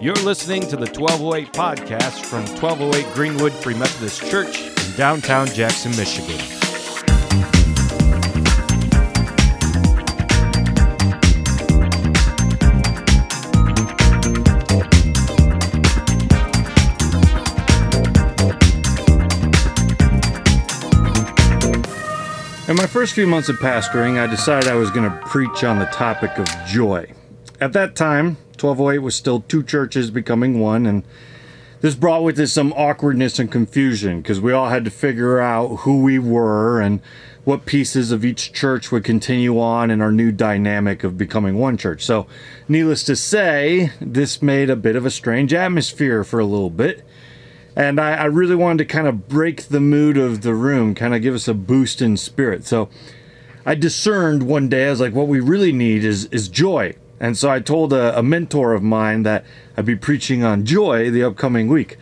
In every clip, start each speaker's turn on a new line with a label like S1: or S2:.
S1: You're listening to the 1208 podcast from 1208 Greenwood Free Methodist Church in downtown Jackson, Michigan.
S2: In my first few months of pastoring, I decided I was going to preach on the topic of joy. At that time, 1208 was still two churches becoming one, and this brought with it some awkwardness and confusion because we all had to figure out who we were and what pieces of each church would continue on in our new dynamic of becoming one church. So, needless to say, this made a bit of a strange atmosphere for a little bit. And I, I really wanted to kind of break the mood of the room, kind of give us a boost in spirit. So I discerned one day, I was like, what we really need is, is joy. And so I told a, a mentor of mine that I'd be preaching on joy the upcoming week.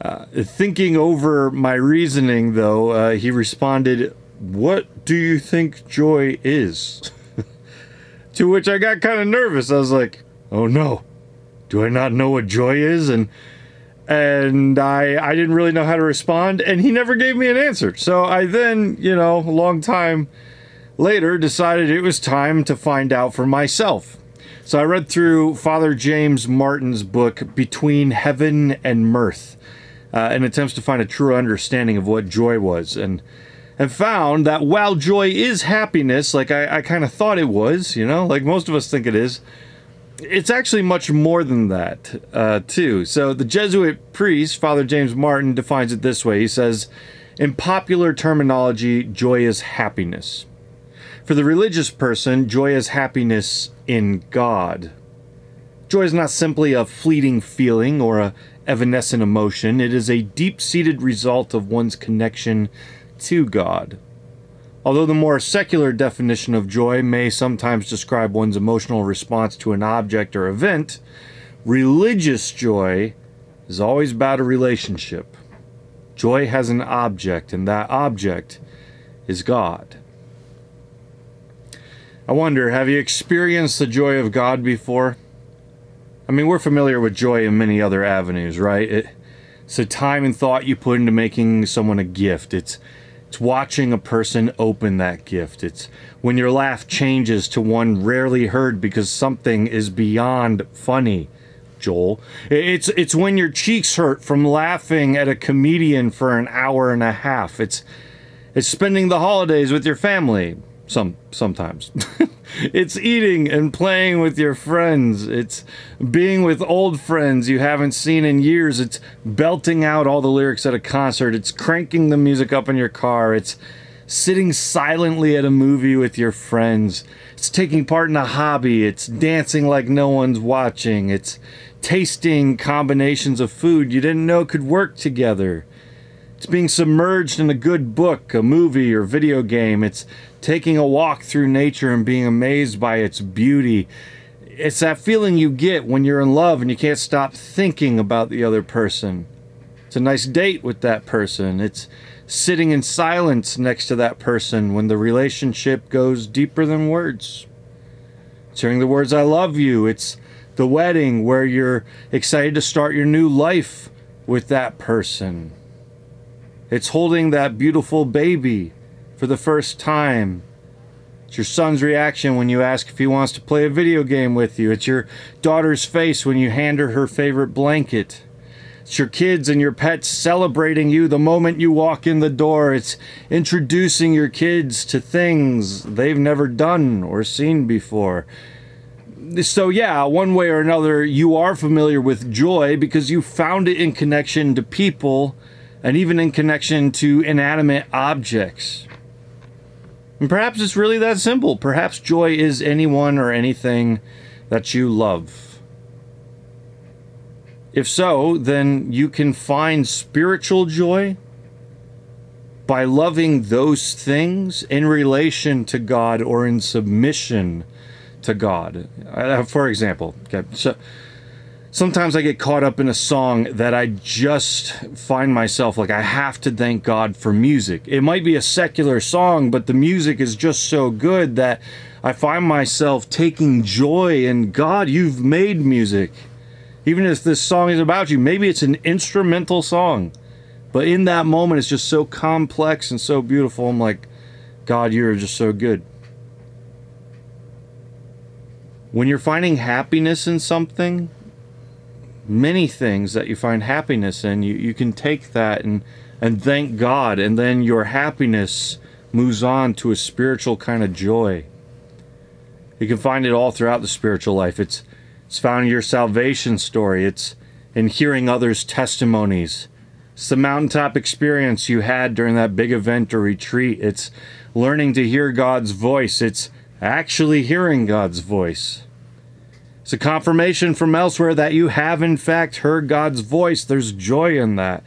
S2: Uh, thinking over my reasoning, though, uh, he responded, What do you think joy is? to which I got kind of nervous. I was like, Oh no, do I not know what joy is? And and I I didn't really know how to respond, and he never gave me an answer. So I then, you know, a long time later, decided it was time to find out for myself. So I read through Father James Martin's book Between Heaven and Mirth, uh, in attempts to find a true understanding of what joy was, and and found that while joy is happiness, like I, I kind of thought it was, you know, like most of us think it is it's actually much more than that, uh, too. So the Jesuit priest, Father James Martin, defines it this way. He says, in popular terminology, joy is happiness. For the religious person, joy is happiness in God. Joy is not simply a fleeting feeling or a evanescent emotion. It is a deep-seated result of one's connection to God. Although the more secular definition of joy may sometimes describe one's emotional response to an object or event, religious joy is always about a relationship. Joy has an object, and that object is God. I wonder, have you experienced the joy of God before? I mean, we're familiar with joy in many other avenues, right? It, it's the time and thought you put into making someone a gift. It's it's watching a person open that gift. It's when your laugh changes to one rarely heard because something is beyond funny. Joel. It's it's when your cheeks hurt from laughing at a comedian for an hour and a half. It's it's spending the holidays with your family. Some sometimes. it's eating and playing with your friends. It's being with old friends you haven't seen in years. It's belting out all the lyrics at a concert. It's cranking the music up in your car. It's sitting silently at a movie with your friends. It's taking part in a hobby. It's dancing like no one's watching. It's tasting combinations of food you didn't know could work together. It's being submerged in a good book, a movie, or video game. It's taking a walk through nature and being amazed by its beauty. It's that feeling you get when you're in love and you can't stop thinking about the other person. It's a nice date with that person. It's sitting in silence next to that person when the relationship goes deeper than words. It's hearing the words, I love you. It's the wedding where you're excited to start your new life with that person. It's holding that beautiful baby for the first time. It's your son's reaction when you ask if he wants to play a video game with you. It's your daughter's face when you hand her her favorite blanket. It's your kids and your pets celebrating you the moment you walk in the door. It's introducing your kids to things they've never done or seen before. So, yeah, one way or another, you are familiar with joy because you found it in connection to people and even in connection to inanimate objects. And perhaps it's really that simple. Perhaps joy is anyone or anything that you love. If so, then you can find spiritual joy by loving those things in relation to God or in submission to God. Uh, for example, okay, so sometimes I get caught up in a song that I just find myself like I have to thank God for music. It might be a secular song, but the music is just so good that I find myself taking joy in God, you've made music. Even if this song is about you, maybe it's an instrumental song. But in that moment, it's just so complex and so beautiful. I'm like, God, you're just so good. When you're finding happiness in something, many things that you find happiness in, you, you can take that and, and thank God, and then your happiness moves on to a spiritual kind of joy. You can find it all throughout the spiritual life. It's it's found in your salvation story. It's in hearing others' testimonies. It's the mountaintop experience you had during that big event or retreat. It's learning to hear God's voice. It's actually hearing God's voice. It's a confirmation from elsewhere that you have, in fact, heard God's voice. There's joy in that.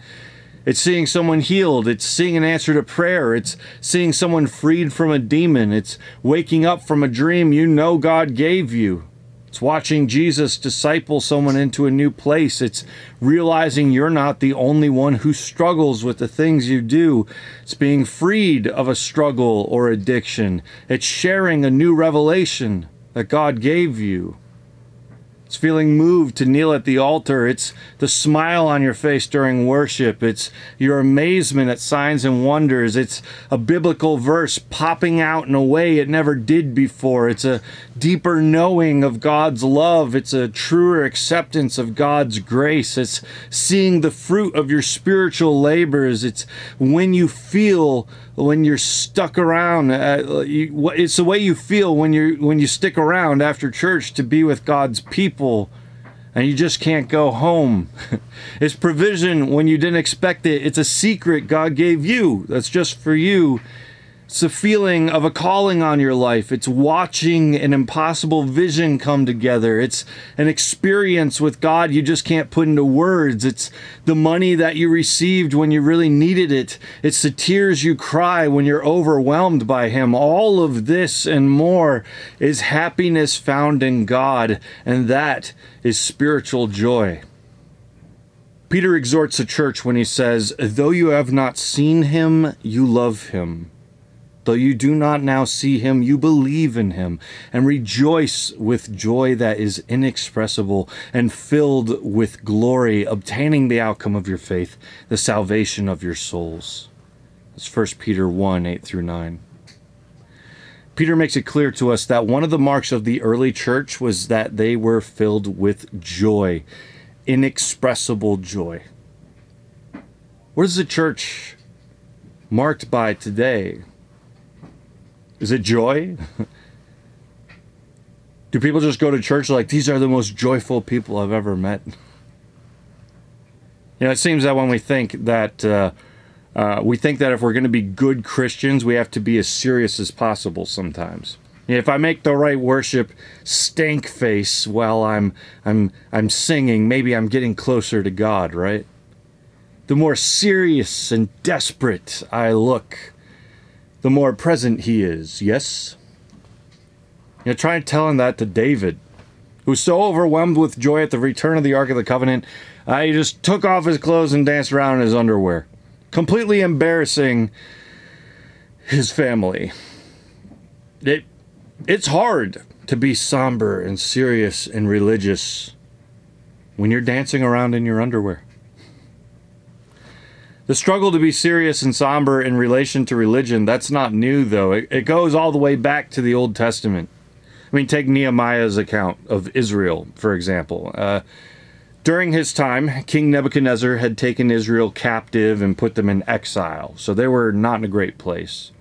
S2: It's seeing someone healed. It's seeing an answer to prayer. It's seeing someone freed from a demon. It's waking up from a dream you know God gave you. It's watching Jesus disciple someone into a new place. It's realizing you're not the only one who struggles with the things you do. It's being freed of a struggle or addiction. It's sharing a new revelation that God gave you. It's feeling moved to kneel at the altar. It's the smile on your face during worship. It's your amazement at signs and wonders. It's a biblical verse popping out in a way it never did before. It's a deeper knowing of God's love. It's a truer acceptance of God's grace. It's seeing the fruit of your spiritual labors. It's when you feel when you're stuck around. Uh, you, it's the way you feel when you when you stick around after church to be with God's people, and you just can't go home. it's provision when you didn't expect it. It's a secret God gave you. That's just for you. It's a feeling of a calling on your life. It's watching an impossible vision come together. It's an experience with God you just can't put into words. It's the money that you received when you really needed it. It's the tears you cry when you're overwhelmed by Him. All of this and more is happiness found in God, and that is spiritual joy. Peter exhorts the church when he says, Though you have not seen him, you love him. Though you do not now see him, you believe in him and rejoice with joy that is inexpressible and filled with glory, obtaining the outcome of your faith, the salvation of your souls. That's 1 Peter 1 8 through 9. Peter makes it clear to us that one of the marks of the early church was that they were filled with joy, inexpressible joy. What is the church marked by today? Is it joy? Do people just go to church like these are the most joyful people I've ever met? You know, it seems that when we think that uh, uh, we think that if we're going to be good Christians, we have to be as serious as possible. Sometimes, if I make the right worship stank face while I'm I'm I'm singing, maybe I'm getting closer to God, right? The more serious and desperate I look, the more present he is, yes? You know, try telling that to David, who's so overwhelmed with joy at the return of the Ark of the Covenant, uh, he just took off his clothes and danced around in his underwear, completely embarrassing his family. It, it's hard to be somber and serious and religious when you're dancing around in your underwear. The struggle to be serious and somber in relation to religion, that's not new, though. It, it, goes all the way back to the Old Testament. I mean, take Nehemiah's account of Israel, for example. Uh, during his time, King Nebuchadnezzar had taken Israel captive and put them in exile, so they were not in a great place.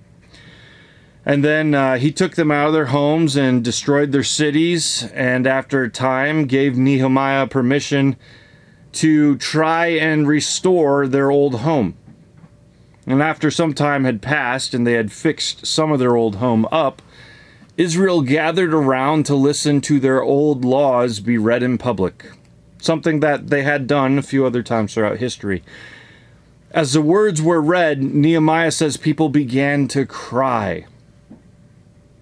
S2: And then uh, he took them out of their homes and destroyed their cities, and after a time gave Nehemiah permission to try and restore their old home. And after some time had passed and they had fixed some of their old home up, Israel gathered around to listen to their old laws be read in public, something that they had done a few other times throughout history. As the words were read, Nehemiah says people began to cry.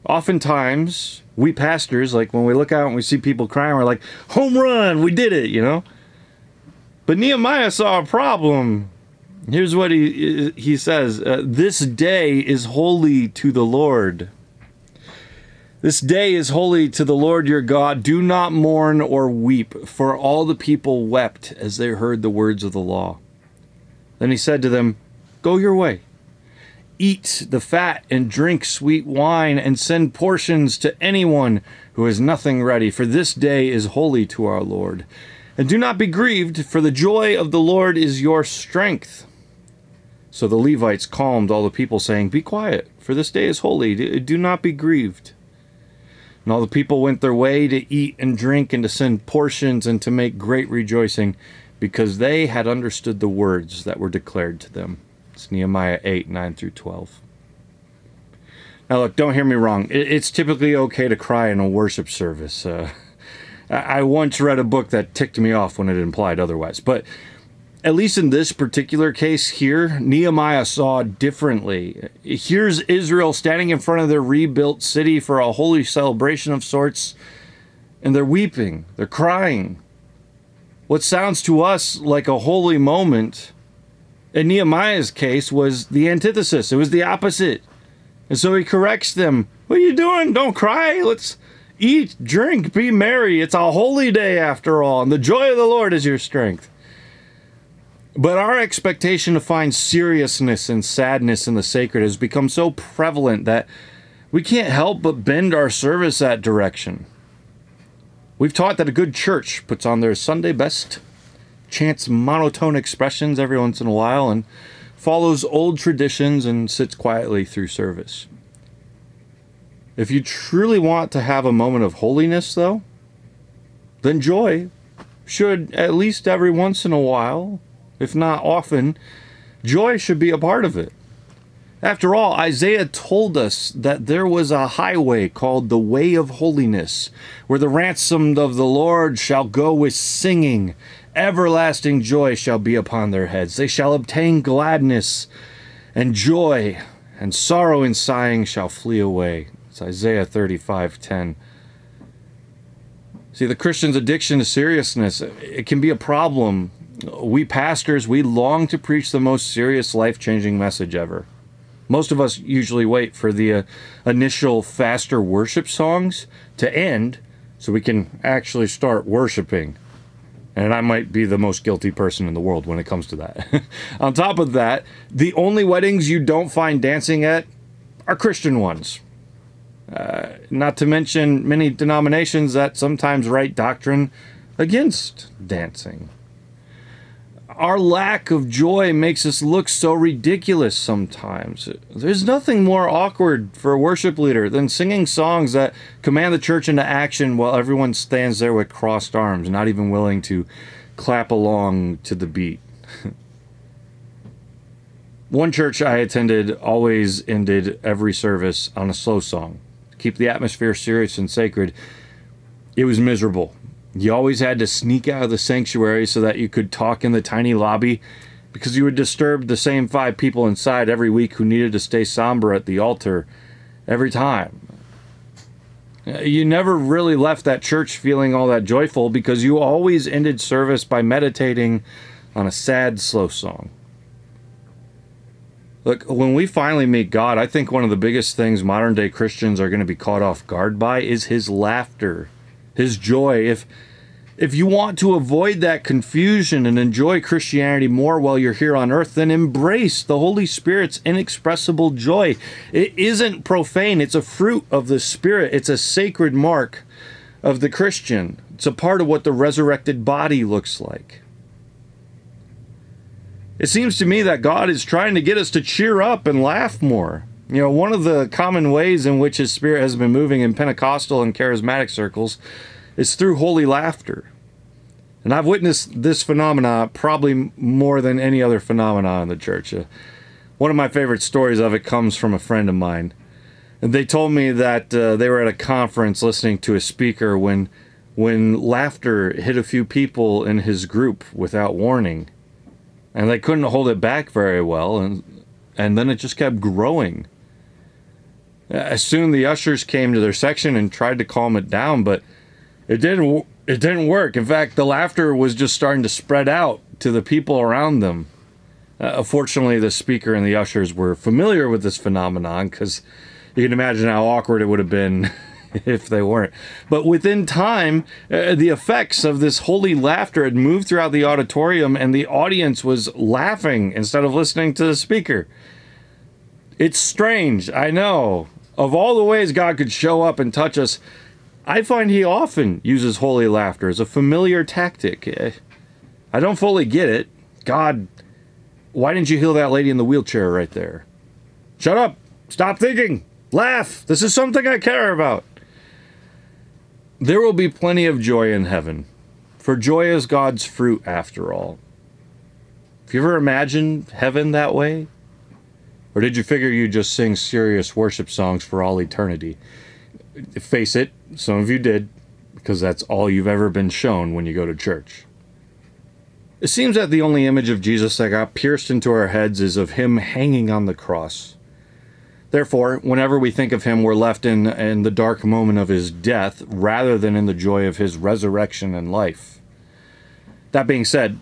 S2: Oftentimes, we pastors, like when we look out and we see people crying, we're like, home run, we did it, you know? But Nehemiah saw a problem. Here's what he he says: uh, "This day is holy to the Lord." This day is holy to the Lord your God. Do not mourn or weep, for all the people wept as they heard the words of the law. Then he said to them, Go your way. Eat the fat and drink sweet wine, and send portions to anyone who has nothing ready, for this day is holy to our Lord. And do not be grieved, for the joy of the Lord is your strength. So the Levites calmed all the people, saying, Be quiet, for this day is holy. Do not be grieved. And all the people went their way to eat and drink and to send portions and to make great rejoicing, because they had understood the words that were declared to them. It's Nehemiah 8, 9 through 12. Now, look, don't hear me wrong. It's typically okay to cry in a worship service. Uh, I once read a book that ticked me off when it implied otherwise. But at least in this particular case here, Nehemiah saw differently. Here's Israel standing in front of their rebuilt city for a holy celebration of sorts, and they're weeping, they're crying. What sounds to us like a holy moment, in Nehemiah's case, was the antithesis. It was the opposite. And so he corrects them. What are you doing? Don't cry. Let's eat, drink, be merry. It's a holy day after all, and the joy of the Lord is your strength. But our expectation to find seriousness and sadness in the sacred has become so prevalent that we can't help but bend our service that direction. We've taught that a good church puts on their Sunday best, chants monotone expressions every once in a while, and follows old traditions and sits quietly through service. If you truly want to have a moment of holiness, though, then joy should, at least every once in a while, if not often, joy should be a part of it. After all, Isaiah told us that there was a highway called the Way of Holiness, where the ransomed of the Lord shall go with singing. Everlasting joy shall be upon their heads. They shall obtain gladness and joy, and sorrow and sighing shall flee away. It's Isaiah 35 10. See, the Christian's addiction to seriousness, it can be a problem we pastors, we long to preach the most serious, life changing message ever. Most of us usually wait for the uh, initial faster worship songs to end so we can actually start worshiping. And I might be the most guilty person in the world when it comes to that. On top of that, the only weddings you don't find dancing at are Christian ones. Uh, not to mention many denominations that sometimes write doctrine against dancing our lack of joy makes us look so ridiculous sometimes. There's nothing more awkward for a worship leader than singing songs that command the church into action while everyone stands there with crossed arms, not even willing to clap along to the beat. One church I attended always ended every service on a slow song. Keep the atmosphere serious and sacred. It was miserable. You always had to sneak out of the sanctuary so that you could talk in the tiny lobby because you would disturb the same five people inside every week who needed to stay somber at the altar every time. Uh, you never really left that church feeling all that joyful because you always ended service by meditating on a sad, slow song. Look, when we finally meet God, I think one of the biggest things modern day Christians are going to be caught off guard by is his laughter, his joy. If if you want to avoid that confusion and enjoy Christianity more while you're here on earth, then embrace the Holy Spirit's inexpressible joy. It isn't profane, it's a fruit of the Spirit, it's a sacred mark of the Christian. It's a part of what the resurrected body looks like. It seems to me that God is trying to get us to cheer up and laugh more. You know, one of the common ways in which His Spirit has been moving in Pentecostal and charismatic circles is through holy laughter. And I've witnessed this phenomena probably more than any other phenomena in the church. Uh, one of my favorite stories of it comes from a friend of mine. And they told me that uh, they were at a conference listening to a speaker when when laughter hit a few people in his group without warning. And they couldn't hold it back very well and and then it just kept growing. As soon the ushers came to their section and tried to calm it down, but it didn't. It didn't work. In fact, the laughter was just starting to spread out to the people around them. Uh, fortunately, the speaker and the ushers were familiar with this phenomenon because you can imagine how awkward it would have been if they weren't. But within time, uh, the effects of this holy laughter had moved throughout the auditorium, and the audience was laughing instead of listening to the speaker. It's strange, I know. Of all the ways God could show up and touch us, I find He often uses holy laughter as a familiar tactic. Eh, I don't fully get it. God, why didn't you heal that lady in the wheelchair right there? Shut up! Stop thinking! Laugh! This is something I care about! There will be plenty of joy in heaven, for joy is God's fruit after all. Have you ever imagined heaven that way? Or did you figure you'd just sing serious worship songs for all eternity? Face it, some of you did, because that's all you've ever been shown when you go to church. It seems that the only image of Jesus that got pierced into our heads is of him hanging on the cross. Therefore, whenever we think of him, we're left in, in the dark moment of his death rather than in the joy of his resurrection and life. That being said,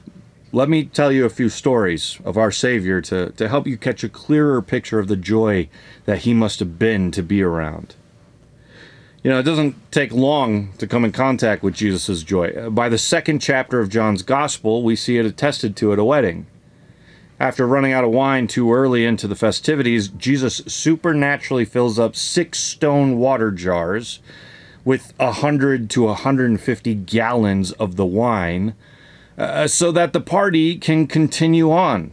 S2: let me tell you a few stories of our Savior to, to help you catch a clearer picture of the joy that he must have been to be around. You know, it doesn't take long to come in contact with Jesus' joy. By the second chapter of John's Gospel, we see it attested to at a wedding. After running out of wine too early into the festivities, Jesus supernaturally fills up six stone water jars with 100 to 150 gallons of the wine uh, so that the party can continue on.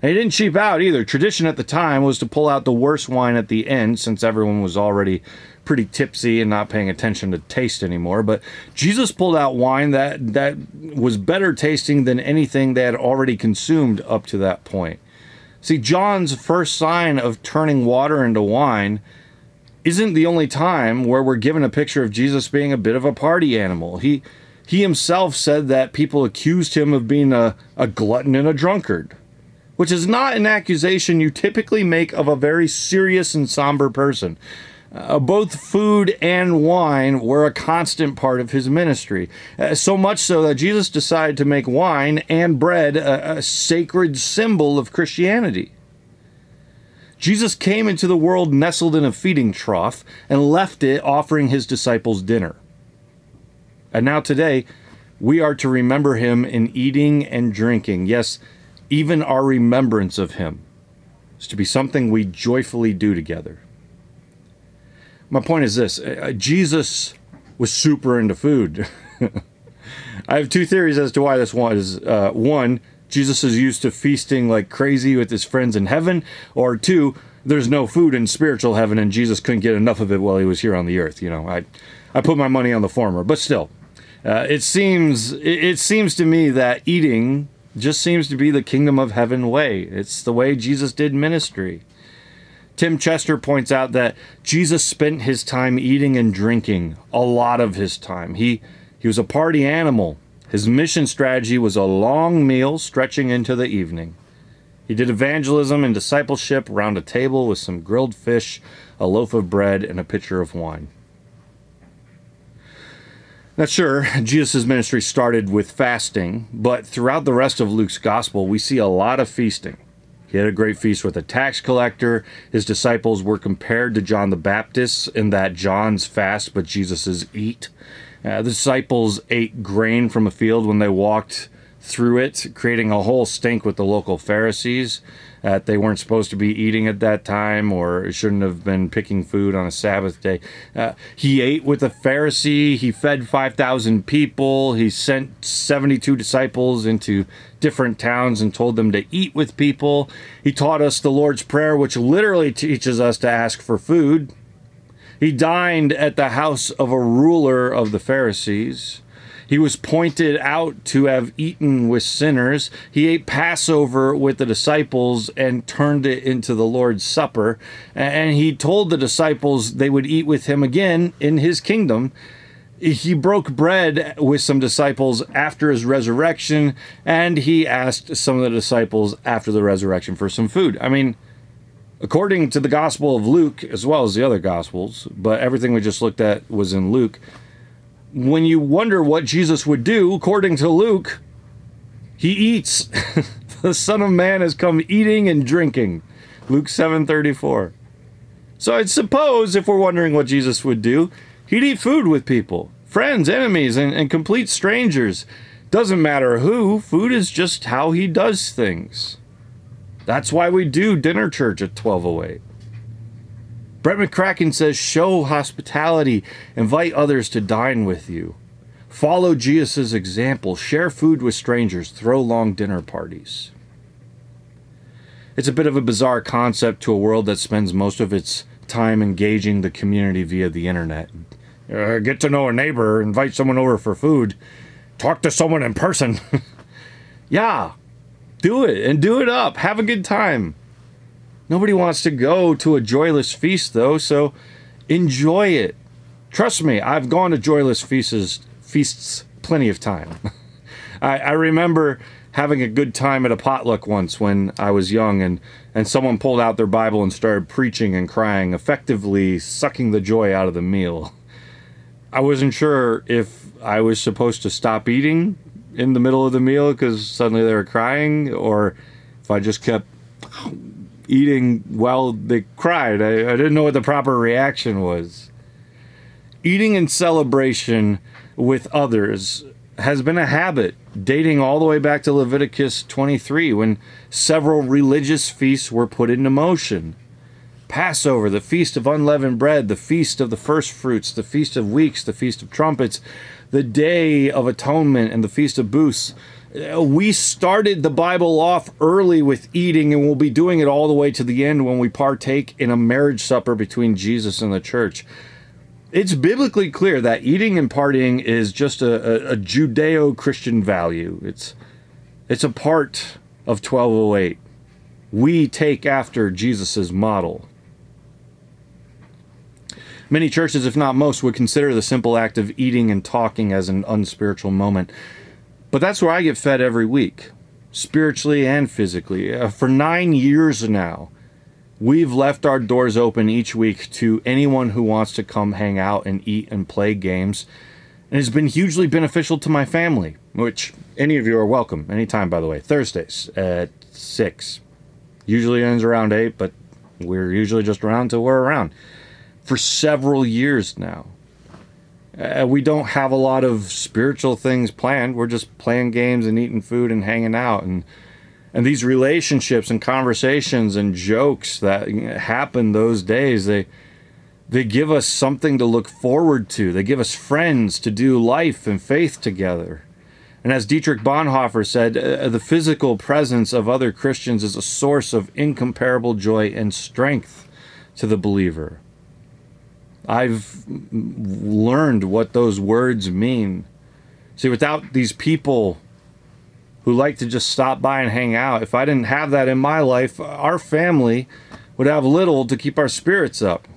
S2: He didn't cheap out either. Tradition at the time was to pull out the worst wine at the end since everyone was already pretty tipsy and not paying attention to taste anymore. But Jesus pulled out wine that, that was better tasting than anything they had already consumed up to that point. See, John's first sign of turning water into wine isn't the only time where we're given a picture of Jesus being a bit of a party animal. He he himself said that people accused him of being a, a glutton and a drunkard, which is not an accusation you typically make of a very serious and somber person. Uh, both food and wine were a constant part of his ministry. Uh, so much so that Jesus decided to make wine and bread a, a sacred symbol of Christianity. Jesus came into the world nestled in a feeding trough and left it offering his disciples dinner. And now today, we are to remember him in eating and drinking. Yes, even our remembrance of him is to be something we joyfully do together. My point is this uh, uh Jesus was super into food. I have two theories as to why this was. Uh, one, Jesus is used to feasting like crazy with his friends in heaven, or two, there's no food in spiritual heaven and Jesus couldn't get enough of it while he was here on the earth. You know, I, I put my money on the former, but still, uh, it seems it, it seems to me that eating just seems to be the kingdom of heaven way. It's the way Jesus did ministry. Tim Chester points out that Jesus spent his time eating and drinking a lot of his time. He he was a party animal. His mission strategy was a long meal stretching into the evening. He did evangelism and discipleship around a table with some grilled fish, a loaf of bread, and a pitcher of wine. Now, sure, Jesus' ministry started with fasting, but throughout the rest of Luke's gospel, we see a lot of feasting. He had a great feast with a tax collector. His disciples were compared to John the Baptist in that John's fast, but Jesus's eat. Uh, the disciples ate grain from a field when they walked through it, creating a whole stink with the local Pharisees that they weren't supposed to be eating at that time or shouldn't have been picking food on a Sabbath day. Uh, he ate with a Pharisee. He fed 5,000 people. He sent 72 disciples into different towns and told them to eat with people. He taught us the Lord's Prayer, which literally teaches us to ask for food. He dined at the house of a ruler of the Pharisees. He was pointed out to have eaten with sinners. He ate Passover with the disciples and turned it into the Lord's Supper. And he told the disciples they would eat with him again in his kingdom. He broke bread with some disciples after his resurrection, and he asked some of the disciples after the resurrection for some food. I mean, according to the Gospel of Luke, as well as the other Gospels, but everything we just looked at was in Luke, when you wonder what Jesus would do, according to Luke, he eats. the Son of Man has come eating and drinking. Luke 7:34. So I'd suppose if we're wondering what Jesus would do, he'd eat food with people, friends, enemies, and, and complete strangers. Doesn't matter who, food is just how he does things. That's why we do dinner church at 1208. Brett McCracken says, show hospitality, invite others to dine with you. Follow Jesus' example, share food with strangers, throw long dinner parties. It's a bit of a bizarre concept to a world that spends most of its time engaging the community via the internet. Uh, get to know a neighbor, invite someone over for food, talk to someone in person. yeah, do it and do it up. Have a good time. Nobody wants to go to a joyless feast, though, so enjoy it. Trust me, I've gone to joyless feasts, feasts plenty of time. I, I remember having a good time at a potluck once when I was young, and, and someone pulled out their Bible and started preaching and crying, effectively sucking the joy out of the meal. I wasn't sure if I was supposed to stop eating in the middle of the meal because suddenly they were crying, or if I just kept eating while they cried. I, I didn't know what the proper reaction was. Eating in celebration with others has been a habit dating all the way back to Leviticus 23 when several religious feasts were put into motion. Passover, the Feast of Unleavened Bread, the Feast of the First Fruits, the Feast of Weeks, the Feast of Trumpets, the Day of Atonement, and the Feast of Booths Uh, we started the Bible off early with eating, and we'll be doing it all the way to the end when we partake in a marriage supper between Jesus and the church. It's biblically clear that eating and partying is just a, a, a Judeo Christian value. It's, it's a part of 1208. We take after Jesus' model. Many churches, if not most, would consider the simple act of eating and talking as an unspiritual moment. But that's where I get fed every week, spiritually and physically. Uh, for nine years now, we've left our doors open each week to anyone who wants to come hang out and eat and play games. And it's been hugely beneficial to my family, which any of you are welcome anytime, by the way. Thursdays at 6. Usually ends around 8, but we're usually just around till we're around. For several years now. Uh, we don't have a lot of spiritual things planned. We're just playing games and eating food and hanging out and and these relationships and conversations and jokes that happen those days they they give us something to look forward to. They give us friends to do life and faith together. And as Dietrich Bonhoeffer said, uh, the physical presence of other Christians is a source of incomparable joy and strength to the believer. I've learned what those words mean. See, without these people who like to just stop by and hang out, if I didn't have that in my life, our family would have little to keep our spirits up.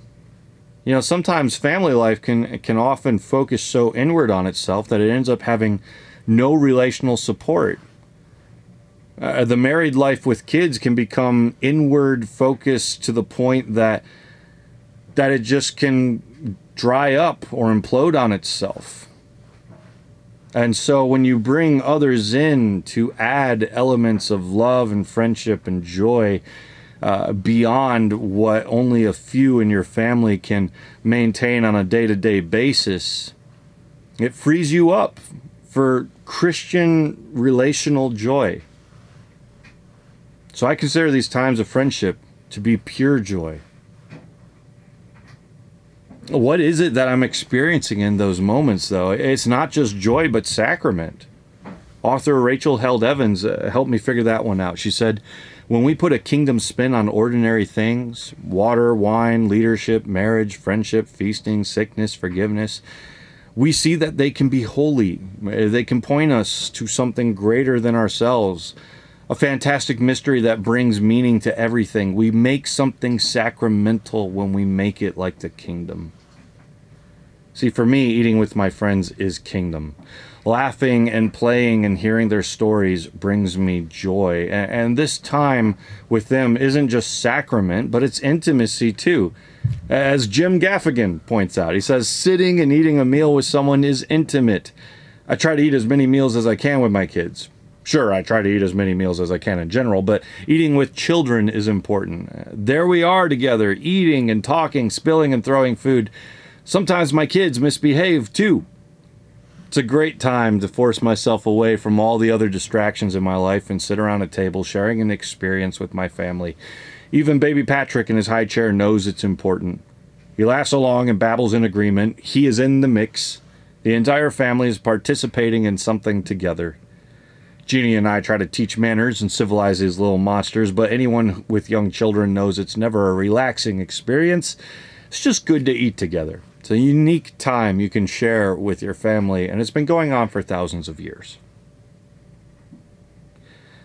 S2: You know, sometimes family life can can often focus so inward on itself that it ends up having no relational support. Uh, the married life with kids can become inward focused to the point that that it just can dry up or implode on itself. And so when you bring others in to add elements of love and friendship and joy uh, beyond what only a few in your family can maintain on a day to day basis, it frees you up for Christian relational joy. So I consider these times of friendship to be pure joy what is it that I'm experiencing in those moments, though? It's not just joy, but sacrament. Author Rachel Held Evans uh, helped me figure that one out. She said, When we put a kingdom spin on ordinary things water, wine, leadership, marriage, friendship, feasting, sickness, forgiveness we see that they can be holy. They can point us to something greater than ourselves. A fantastic mystery that brings meaning to everything. We make something sacramental when we make it like the kingdom. See, for me, eating with my friends is kingdom. Laughing and playing and hearing their stories brings me joy. And, this time with them isn't just sacrament, but it's intimacy too. As Jim Gaffigan points out, he says, sitting and eating a meal with someone is intimate. I try to eat as many meals as I can with my kids. Sure, I try to eat as many meals as I can in general, but eating with children is important. Uh, there we are together, eating and talking, spilling and throwing food. Sometimes my kids misbehave too. It's a great time to force myself away from all the other distractions in my life and sit around a table sharing an experience with my family. Even baby Patrick in his high chair knows it's important. He laughs along and babbles in agreement. He is in the mix. The entire family is participating in something together. Jeannie and I try to teach manners and civilize these little monsters, but anyone with young children knows it's never a relaxing experience. It's just good to eat together. It's a unique time you can share with your family, and it's been going on for thousands of years.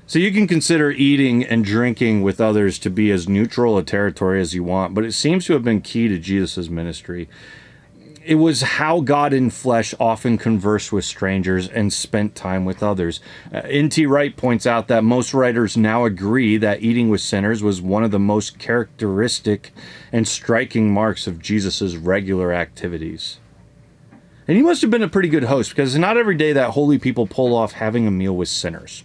S2: So you can consider eating and drinking with others to be as neutral a territory as you want, but it seems to have been key to Jesus' ministry it was how God in flesh often conversed with strangers and spent time with others. Uh, N.T. Wright points out that most writers now agree that eating with sinners was one of the most characteristic and striking marks of Jesus' regular activities. And he must have been a pretty good host because not every day that holy people pull off having a meal with sinners.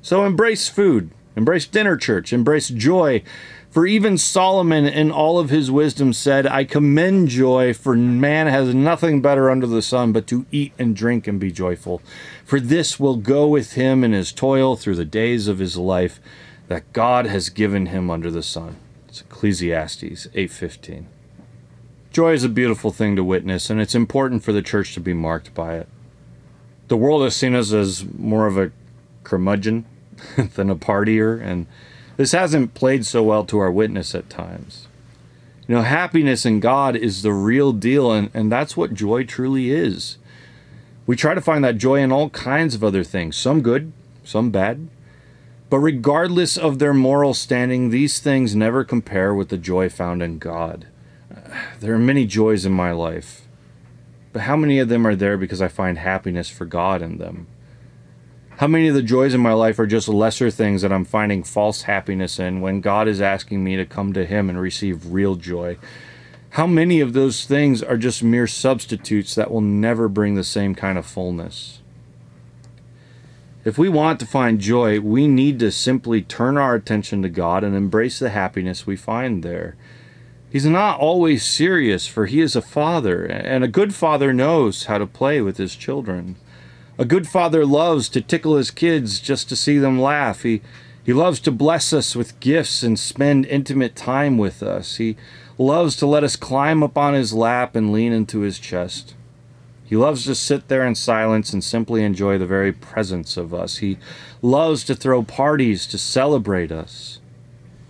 S2: So embrace food, embrace dinner church, embrace joy, for even Solomon, in all of his wisdom, said, I commend joy, for man has nothing better under the sun but to eat and drink and be joyful. For this will go with him in his toil through the days of his life that God has given him under the sun. It's Ecclesiastes 8:15. Joy is a beautiful thing to witness, and it's important for the church to be marked by it. The world has seen us as more of a curmudgeon than a partier, and this hasn't played so well to our witness at times. You know, happiness in God is the real deal, and, and that's what joy truly is. We try to find that joy in all kinds of other things, some good, some bad. But regardless of their moral standing, these things never compare with the joy found in God. There are many joys in my life, but how many of them are there because I find happiness for God in them? How many of the joys in my life are just lesser things that I'm finding false happiness in when God is asking me to come to Him and receive real joy? How many of those things are just mere substitutes that will never bring the same kind of fullness? If we want to find joy, we need to simply turn our attention to God and embrace the happiness we find there. He's not always serious, for He is a father, and a good father knows how to play with his children. A good father loves to tickle his kids just to see them laugh. He, he loves to bless us with gifts and spend intimate time with us. He loves to let us climb up on his lap and lean into his chest. He loves to sit there in silence and simply enjoy the very presence of us. He loves to throw parties to celebrate us.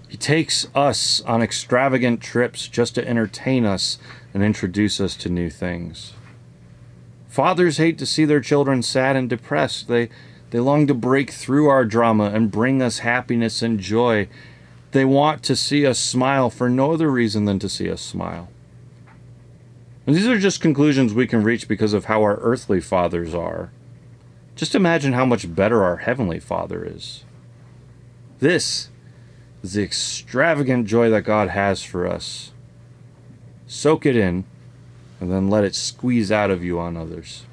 S2: He takes us on extravagant trips just to entertain us and introduce us to new things. Fathers hate to see their children sad and depressed. They, they long to break through our drama and bring us happiness and joy. They want to see us smile for no other reason than to see us smile. And these are just conclusions we can reach because of how our earthly fathers are. Just imagine how much better our heavenly Father is. This is the extravagant joy that God has for us. Soak it in and then let it squeeze out of you on others.